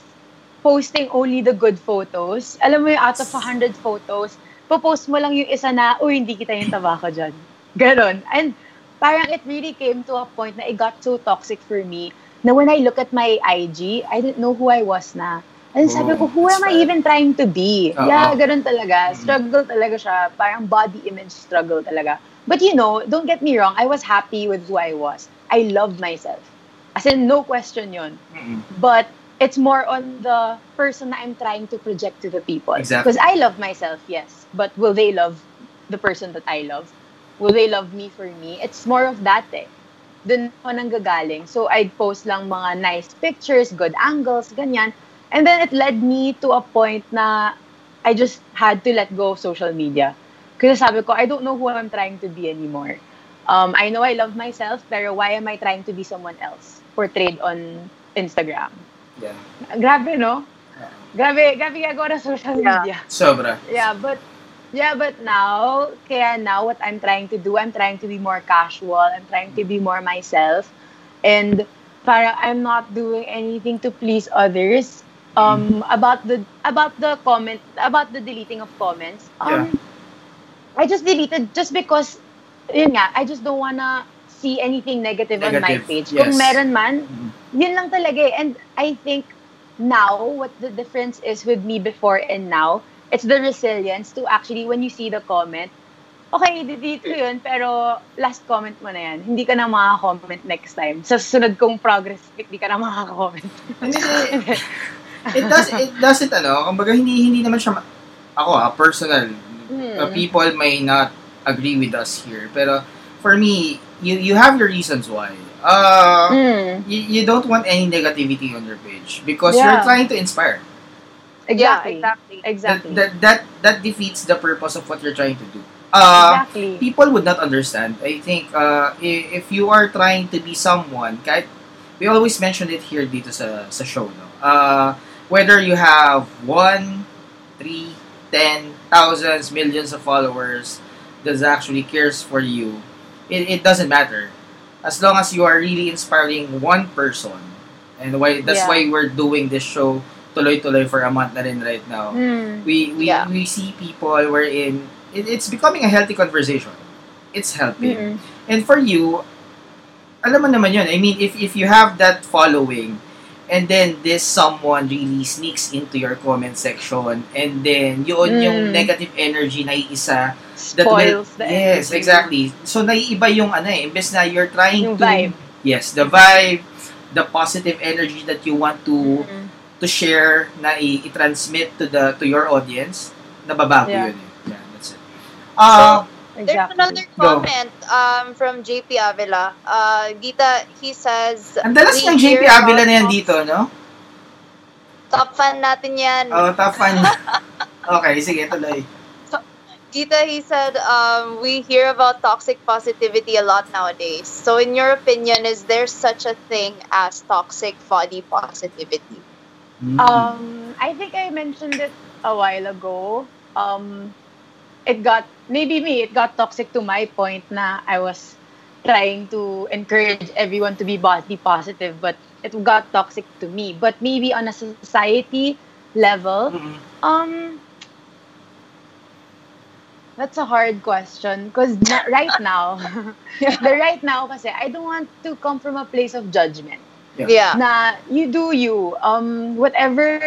posting only the good photos. Alam mo yung out of 100 photos, popost mo lang yung isa na, uy, hindi kita yung tabako dyan. Ganon. And parang it really came to a point na it got so toxic for me na when I look at my IG, I didn't know who I was na. And sabi Oh, ko, who am I even trying to be? Oo. Yeah, ganun talaga. Mm. Struggle talaga siya. Parang body image struggle talaga. But you know, don't get me wrong, I was happy with who I was. I loved myself. As in, no question yon. Mm-mm. But it's more on the person that I'm trying to project to the people. Exactly. Because I love myself, yes. But will they love the person that I love? Will they love me for me? It's more of that eh. Doon ako nanggagaling. So I'd post lang mga nice pictures, good angles, ganyan. And then it led me to a point na I just had to let go of social media. Kasi sabi ko, I don't know who I'm trying to be anymore. Um, I know I love myself, pero why am I trying to be someone else portrayed on Instagram? Yeah. Grabe, no? Grabe, grabe gagawa ng social Yeah. media. Sobra. Yeah, but yeah, but now, kaya now what I'm trying to do, I'm trying to be more casual. I'm trying to be more myself. And para I'm not doing anything to please others. Um about the about the comment about the deleting of comments. Um I just deleted just because yun nga, I just don't wanna see anything negative, on my page. yes. Kung meron man, Mhm. yun lang talaga eh. And I think now, what the difference is with me before and now, it's the resilience to actually, when you see the comment, okay, ko yun, pero last comment mo na yan. Hindi ka na makaka-comment next time. Sa susunod kong progress pic, hindi ka na makaka-comment. It does, it does it, ano, kumbaga, hindi, hindi naman siya, ma- ako ah, personal, Hmm. uh, people may not agree with us here, pero for me, you, you have your reasons why. Uh, Mm, you, you don't want any negativity on your page because Yeah. you're trying to inspire. Exactly. Yeah, exactly. Exactly. That, that, that, that defeats the purpose of what you're trying to do. Uh, exactly. people would not understand. I think uh, if you are trying to be someone, kahit, we always mention it here dito sa, sa show, no? Uh, whether you have 1, three, ten, thousands, millions of followers that actually cares for you, it, it doesn't matter. As long as you are really inspiring one person, and why that's Yeah. why we're doing this show tuloy-tuloy for a month na rin right now. Mm. We we, Yeah. we see people wherein it, it's becoming a healthy conversation. It's helping. Mm-mm. And for you, alam mo naman yun. I mean, if if you have that following, and then this someone really sneaks into your comment section, and then yun yung Mm. negative energy na iisa. that Spoils the Yes, energy. exactly. So, naiiba yung ano eh. Imbes na you're trying Yung to... vibe. Yes, the vibe, the positive energy that you want to Mm. To share na i- i-transmit to the to your audience, nababago Yeah. yun eh. Yeah, that's it. Uh, There's Exactly. another Go. comment um, from JP Avila. Uh, Gita, he says... ang dalas "We ng JP Avila na yan dito, no? Top fan natin yan. Oh, top fan. okay, sige, tuloy. Gita, he said, um, we hear about toxic positivity a lot nowadays. So, in your opinion, is there such a thing as toxic body positivity? Mm. Um, I think I mentioned it a while ago. Um, it got maybe me. It got toxic to my point. Na I was trying to encourage everyone to be body positive, but it got toxic to me. But maybe on a society level, Mm-mm. um, that's a hard question because right now, the right now, kasi I don't want to come from a place of judgment. Yeah. Yeah. na you do you. Um, whatever,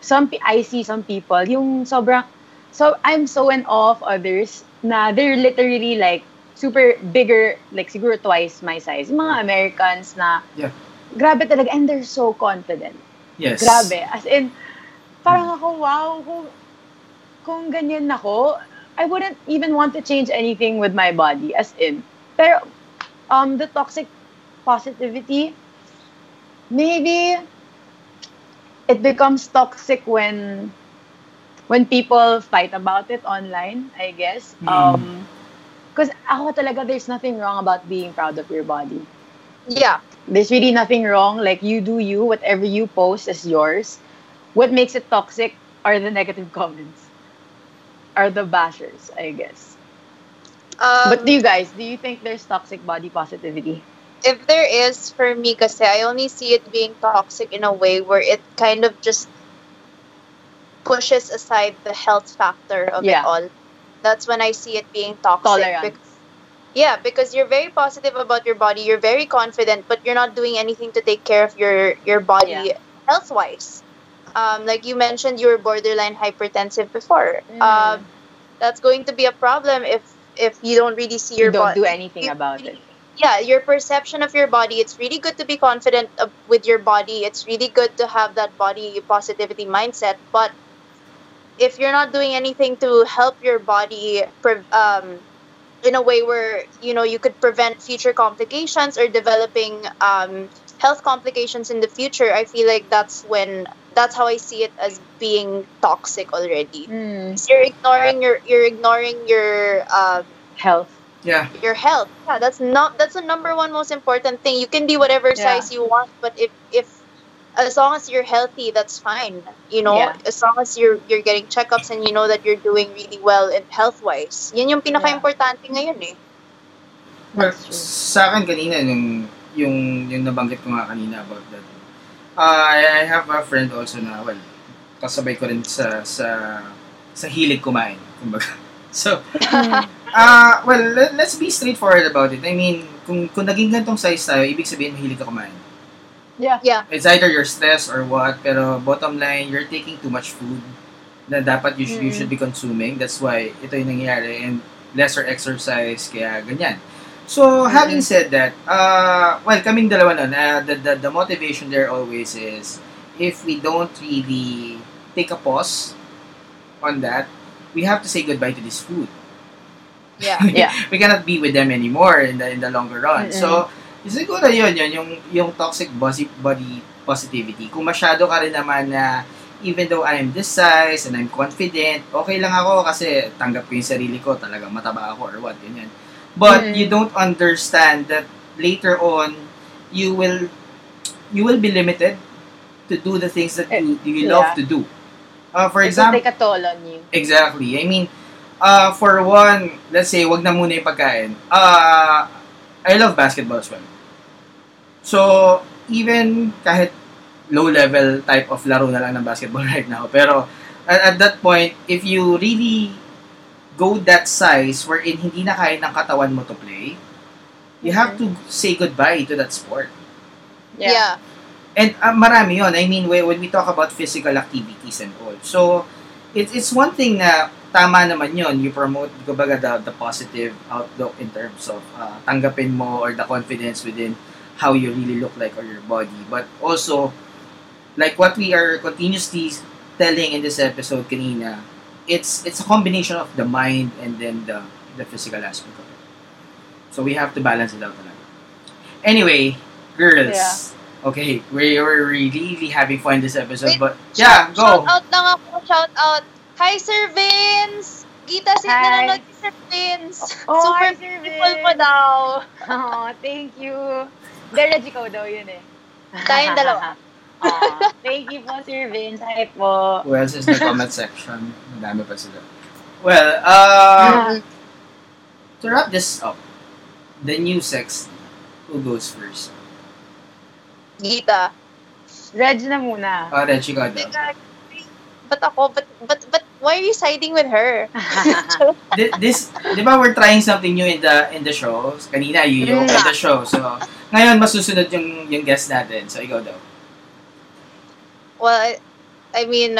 some I see some people, yung sobrang, so I'm so in awe of others na they're literally like super bigger, like siguro twice my size. Yung mga Americans na, Yeah. grabe talaga, and they're so confident. Yes. Grabe. As in, parang ako, wow, kung, kung ganyan ako, I wouldn't even want to change anything with my body. As in, pero, um, the toxic positivity, maybe it becomes toxic when when people fight about it online, I guess. Mm. Um, because ako talaga, there's nothing wrong about being proud of your body Yeah. there's really nothing wrong. Like you do you, whatever you post is yours. What makes it toxic are the negative comments, are the bashers, I guess. Um, but do you guys, do you think there's toxic body positivity? If there is, for me, kasi I only see it being toxic in a way where it kind of just pushes aside the health factor of Yeah. it all. That's when I see it being toxic. Tolerance. Bec- yeah, because you're very positive about your body, you're very confident, but you're not doing anything to take care of your your body Yeah. health wise. Um, like you mentioned, you were borderline hypertensive before. Mm. Um, that's going to be a problem if if you don't really see your You don't body do anything about it. Yeah your perception of your body it's really good to be confident of, with your body. It's really good to have that body positivity mindset but if you're not doing anything to help your body um, in a way where you know you could prevent future complications or developing um, health complications in the future i feel like that's when that's how i see it as being toxic already. Mm, you're ignoring your you're ignoring your um, health. Yeah. your health. Yeah, that's not that's the number one most important thing. You can be whatever Yeah. size you want, but if if as long as you're healthy, that's fine. You know, Yeah. as long as you're you're getting checkups and you know that you're doing really well in health wise. Yan yung pinaka-importante ngayon eh. Well, sa akin kanina, yung, yung, yung nabanggit ko nga kanina about that. Uh, I have a friend also na, well, kasabay ko rin sa, sa, sa hilig kumain. Kumbaga. So, ah well, let, let's be straightforward about it. I mean, kung, kung naging ganitong size tayo, ibig sabihin mahilig ka kumain. Yeah. Yeah. It's either you're stressed or what, pero bottom line, you're taking too much food na dapat you should, you Mm. should be consuming. That's why ito yung nangyayari and lesser exercise, kaya ganyan. So, having said that, uh, well, kaming dalawa nun, uh, the, the, the motivation there always is, if we don't really take a pause on that, we have to say goodbye to this food. Yeah. Yeah. we cannot be with them anymore in the in the longer run. Mm-mm. So, siguro yun, yun, yung, yung toxic body, body positivity. Kung masyado ka rin naman na, even though I'm this size and I'm confident, okay lang ako kasi tanggap ko yung sarili ko, talagang mataba ako or what, ganyan. But Mm. you don't understand that later on, you will you will be limited to do the things that you, you love Yeah. to do. Uh, for example, take a toll on you. Exactly. I mean, uh, for one, let's say, wag na muna yung pagkain. Uh, I love basketball as well. So, even kahit low-level type of laro na lang ng basketball right now, pero at, at that point, if you really go that size wherein hindi na kaya ng katawan mo to play, you have to say goodbye to that sport. Yeah. And uh, marami yon. I mean, when, we talk about physical activities and all. So, it, it's one thing na tama naman yon You promote, kumbaga, the, the positive outlook in terms of uh, tanggapin mo or the confidence within how you really look like or your body. But also, like what we are continuously telling in this episode kanina, it's it's a combination of the mind and then the the physical aspect of it. So we have to balance it out talaga. Anyway, girls. Yeah. Okay, we were really having fun this episode, Wait, but yeah, go. Shout go. out lang ako. Shout out. Hi, Sir Vince! Gita, si Hi. nanonood si Sir Vince. Oh, Super hi, Sir beautiful Vince. mo daw. Oh, thank you. Dereji ko daw yun eh. Tayong dalawa. Oh, thank you po, Sir Vince. Hi po. Who else is in the comment section? Madami pa sila. Well, um, to wrap this up, the new sex, who goes first? Gita. Reg na muna. Reggie ka daw. Teka, Ba't ako? But, but, but, why are you siding with her? This, di ba we're trying something new in the in the show? Kanina, you yung Mm. in the show. So, ngayon, masusunod yung, yung guest natin. So, ikaw daw. Well, I, I mean,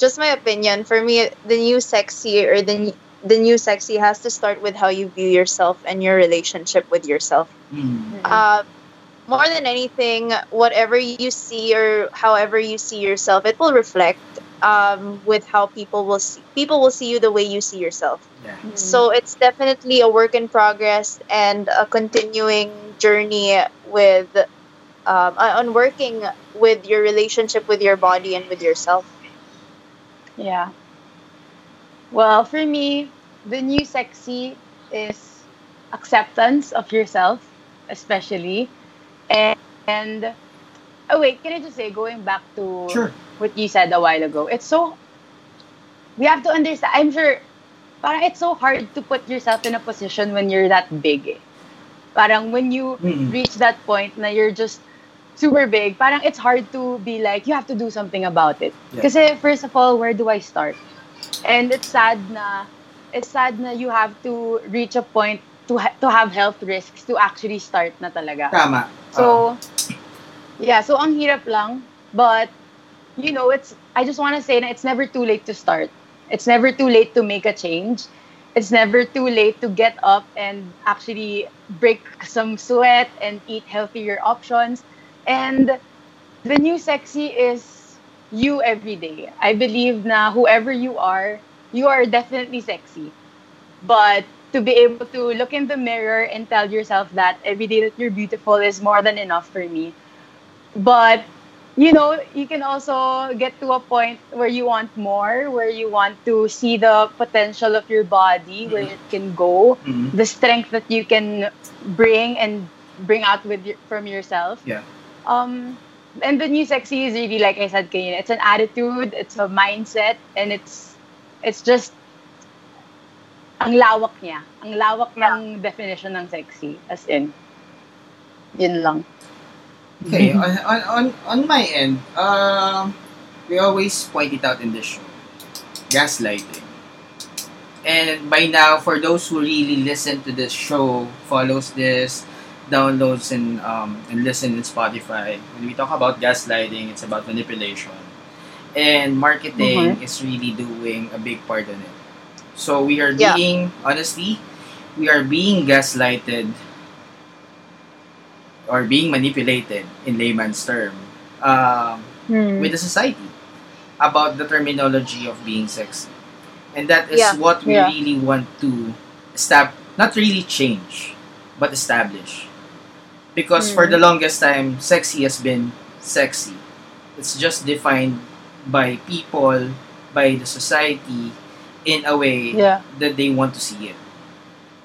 just my opinion. For me, the new sexy or the n- the new sexy has to start with how you view yourself and your relationship with yourself. Hmm. Uh, more than anything, whatever you see or however you see yourself, it will reflect um, with how people will see people will see you the way you see yourself. Yeah. So it's definitely a work in progress and a continuing journey with um, on working with your relationship with your body and with yourself. Yeah. Well, for me, the new sexy is acceptance of yourself, especially. And, and oh wait, can I just say, going back to Sure. what you said a while ago, it's so we have to understand. I'm sure, parang it's so hard to put yourself in a position when you're that big. Eh. Parang when you Mm-mm. reach that point na you're just super big, parang it's hard to be like, you have to do something about it. Yeah. First of all, where do I start? And it's sad na, it's sad na you have to reach a point to ha- to have health risks to actually start na talaga. Tama. So, oh. yeah, so ang hirap lang. But, you know, it's, I just want to say na it's never too late to start. It's never too late to make a change. It's never too late to get up and actually break some sweat and eat healthier options. And the new sexy is you every day. I believe na whoever you are, you are definitely sexy. But to be able to look in the mirror and tell yourself that every day that you're beautiful is more than enough for me. But you know, you can also get to a point where you want more, where you want to see the potential of your body, where it can go, Mhm. the strength that you can bring and bring out with your, from yourself. Yeah. Um, and the new sexy is really like I said, it's an attitude, it's a mindset, and it's it's just ang lawak niya. Ang lawak ng definition ng sexy. As in, yun lang. Okay, on, on, on, on my end, um, we always point it out in the show. Gaslighting. And by now, for those who really listen to this show, follows this, downloads and um, and listen in Spotify, when we talk about gaslighting, it's about manipulation. And marketing is really doing a big part on it. So we are Yeah. being, honestly, we are being gaslighted or being manipulated in layman's term um, with the society about the terminology of being sexy. And that is Yeah. what we Yeah. really want to stab not really change, but establish. Because for Mm. the longest time, sexy has been sexy. It's just defined by people, by the society, in a way Yeah. that they want to see it.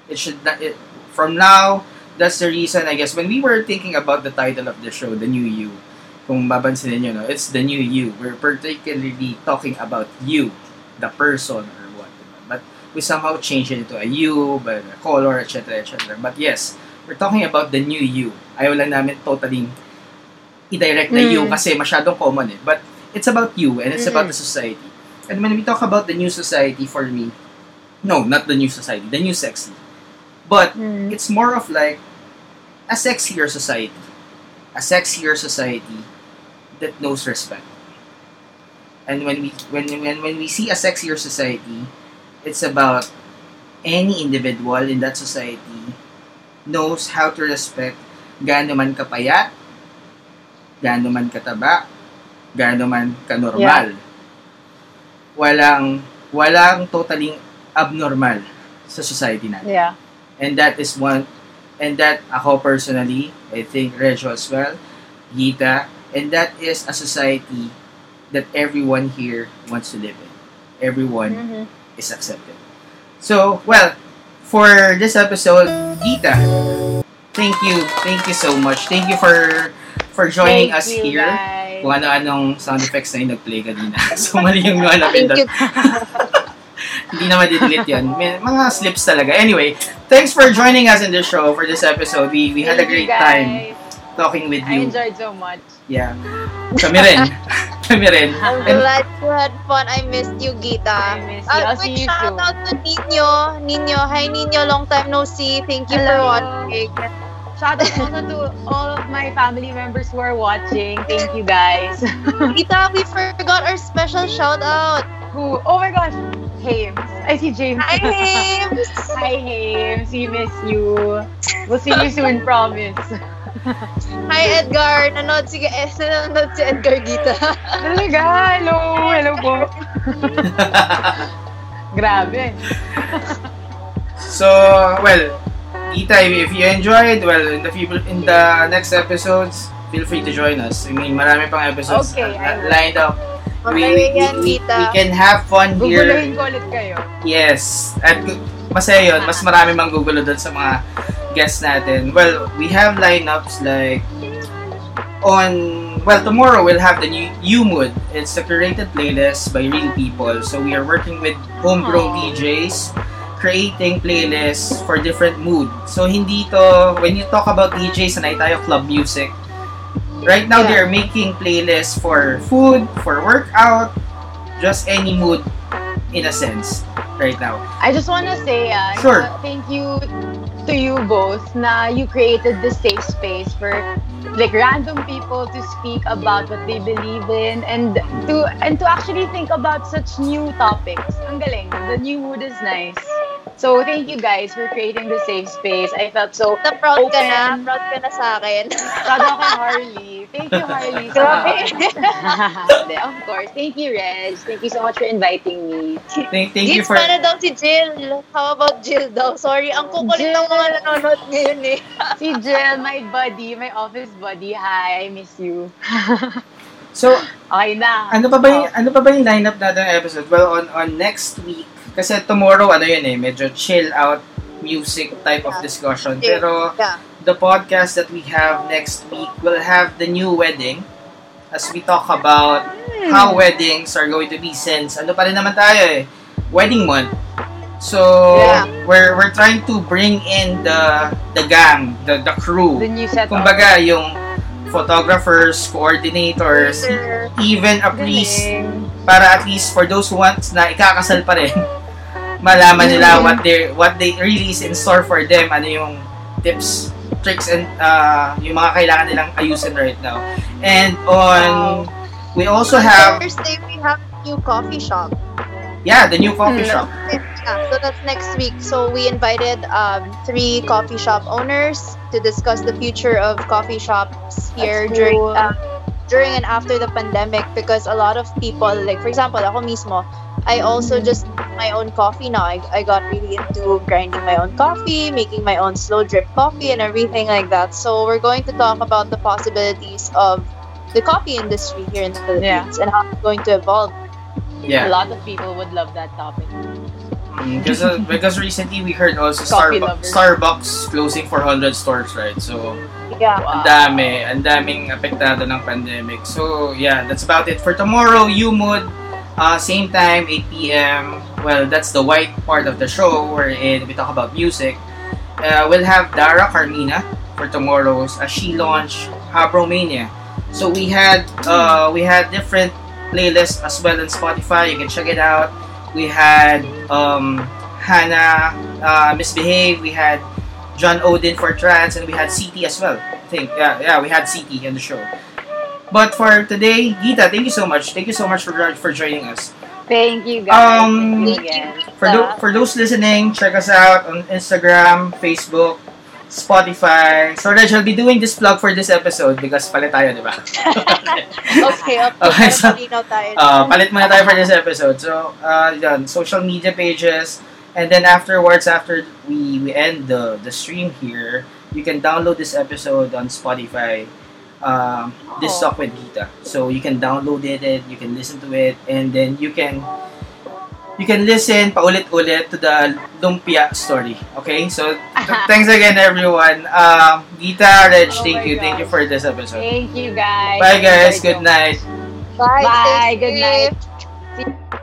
It should not. It, from now, that's the reason I guess when we were thinking about the title of the show, the new you, kung babansinin nyo, no, it's the new you. We're particularly talking about you, the person or what. But we somehow changed it into a you, but a color, etc., etc. But yes, we're talking about the new you. Ayaw lang namin totally i-direct na you Mm. kasi masyadong common eh. But it's about you and it's about the society. And when we talk about the new society for me, no, not the new society, the new sexy. But Mm. it's more of like a sexier society. A sexier society that knows respect. And when we when when when we see a sexier society, it's about any individual in that society knows how to respect gaano man kapayat, gaano man kataba, gaano man kanormal. Walang walang totally abnormal sa society natin. Yeah. And that is one, and that ako personally, I think Rejo as well, Gita, and that is a society that everyone here wants to live in. Everyone Mhm. is accepted. So, well, for this episode, Gita, thank you, thank you so much. Thank you for for joining Thank us you, here. guys. Kung ano-anong sound effects na yung nag-play kanina. so, mali yung mga Thank napindot. you. Hindi na madidelete yun. May, mga slips talaga. Anyway, thanks for joining us in this show for this episode. We we had a great time talking with I you. enjoyed so much. Yeah. Kami rin. Kami rin. I'm glad you had fun. I missed you, Gita. I miss you. Uh, I'll quick see you shout out to Nino. Nino, hi Nino, long time no see. Thank you for Hello. watching. Shout out also to all of my family members who are watching. Thank you guys. Gita, we forgot our special shout out. Who? Oh my gosh. Hames. I see James. Hi, James. Hi, Hames. We miss you. We'll see you soon, promise. Hi, Edgar. Nanood si, eh, nanood si Edgar Gita. Talaga? Hello. Hello po. Grabe. so, well, Gita, if you enjoyed, well, in the people in the next episodes, feel free to join us. I mean, marami pang episodes Okay, lined up. Okay, yan, we, Gita. we can have fun here. Guguluhin ko ulit kayo. Yes. At masaya yun. Mas marami mang gugulo doon sa mga guests natin. Well, we have lineups like on well tomorrow we'll have the new U Mood. It's a curated playlist by real people. So we are working with homegrown. DJs creating playlists for different mood. So hindi to when you talk about DJs sanay tayo club music. Right now Yeah. they're making playlists for food, for workout, just any mood in a sense right now. I just want to say, uh, Sure. thank you to you both na you created this safe space for like random people to speak about what they believe in and to and to actually think about such new topics. Ang galing. The new mood is nice. So thank you guys for creating this safe space. I felt so Na proud ka na. Open. Proud ka na sa akin. proud ako kay Harley. Thank you, Harley. so Grabe. of course. Thank you, Reg. Thank you so much for inviting me. Thank, thank you for sana daw si Jill. How about Jill daw? Sorry, ang kukulit ng mga nanonood ngayon eh. Si Jill, my buddy, my office buddy. Hi, I miss you. So, Okay na. ano pa ba yung, ano pa ba yung lineup natin ng episode? Well, on on next week, kasi tomorrow, ano yun eh, medyo chill out music type of discussion. Pero, the podcast that we have next week will have the new wedding as we talk about how weddings are going to be since ano pa rin naman tayo eh, wedding month. So, Yeah. we're we're trying to bring in the the gang, the the crew. The new setup. Kumbaga, yung photographers, coordinators, Sure. even a priest para at least for those who wants na ikakasal pa rin malaman nila what they what they really is in store for them ano yung tips tricks and uh, yung mga kailangan nilang ayusin right now and on we also have Thursday, we have a new coffee shop. yeah the new coffee Hmm. shop Yeah, so that's next week. So we invited um, three coffee shop owners to discuss the future of coffee shops here That's during cool. uh, during and after the pandemic because a lot of people, like for example, ako mismo, I also just make my own coffee now. I, I got really into grinding my own coffee, making my own slow drip coffee, and everything like that. So we're going to talk about the possibilities of the coffee industry here in the Philippines and how it's going to evolve. Yeah. A lot of people would love that topic. Mm, because because recently we heard also Coffee Starbucks. Starbucks closing 400 stores right so Yeah. Ang dami, ang daming apektado ng pandemic. So, yeah, that's about it for tomorrow. You Umud, uh, same time, 8 p.m. Well, that's the white part of the show wherein we talk about music. Uh, we'll have Dara Carmina for tomorrow's as she launched Habromania. So we had uh, we had different playlists as well on Spotify. You can check it out. We had um, Hannah uh, Misbehave. We had John Odin for trance, and we had CT as well. I think yeah yeah we had CT on the show. But for today, Gita, thank you so much. Thank you so much for for joining us. Thank you guys. Um, Thank you again. For, for those listening, check us out on Instagram, Facebook, Spotify. So, Reg, I'll be doing this vlog for this episode because palit tayo, di ba? Okay, okay. Okay, so- uh, palit muna tayo for this episode. So, uh, yun, social media pages. And then afterwards, after we, we end the, the stream here, you can download this episode on Spotify. Um, this Oh. talk with Gita. So you can download it, you can listen to it, and then you can you can listen paulit-ulit to the lumpia story. Okay? So th- thanks again everyone. Um, Gita, Reg, Oh thank my you. Thank you for this episode. Thank you guys. Bye guys. Good night. Bye. Bye. stay Good safe. night.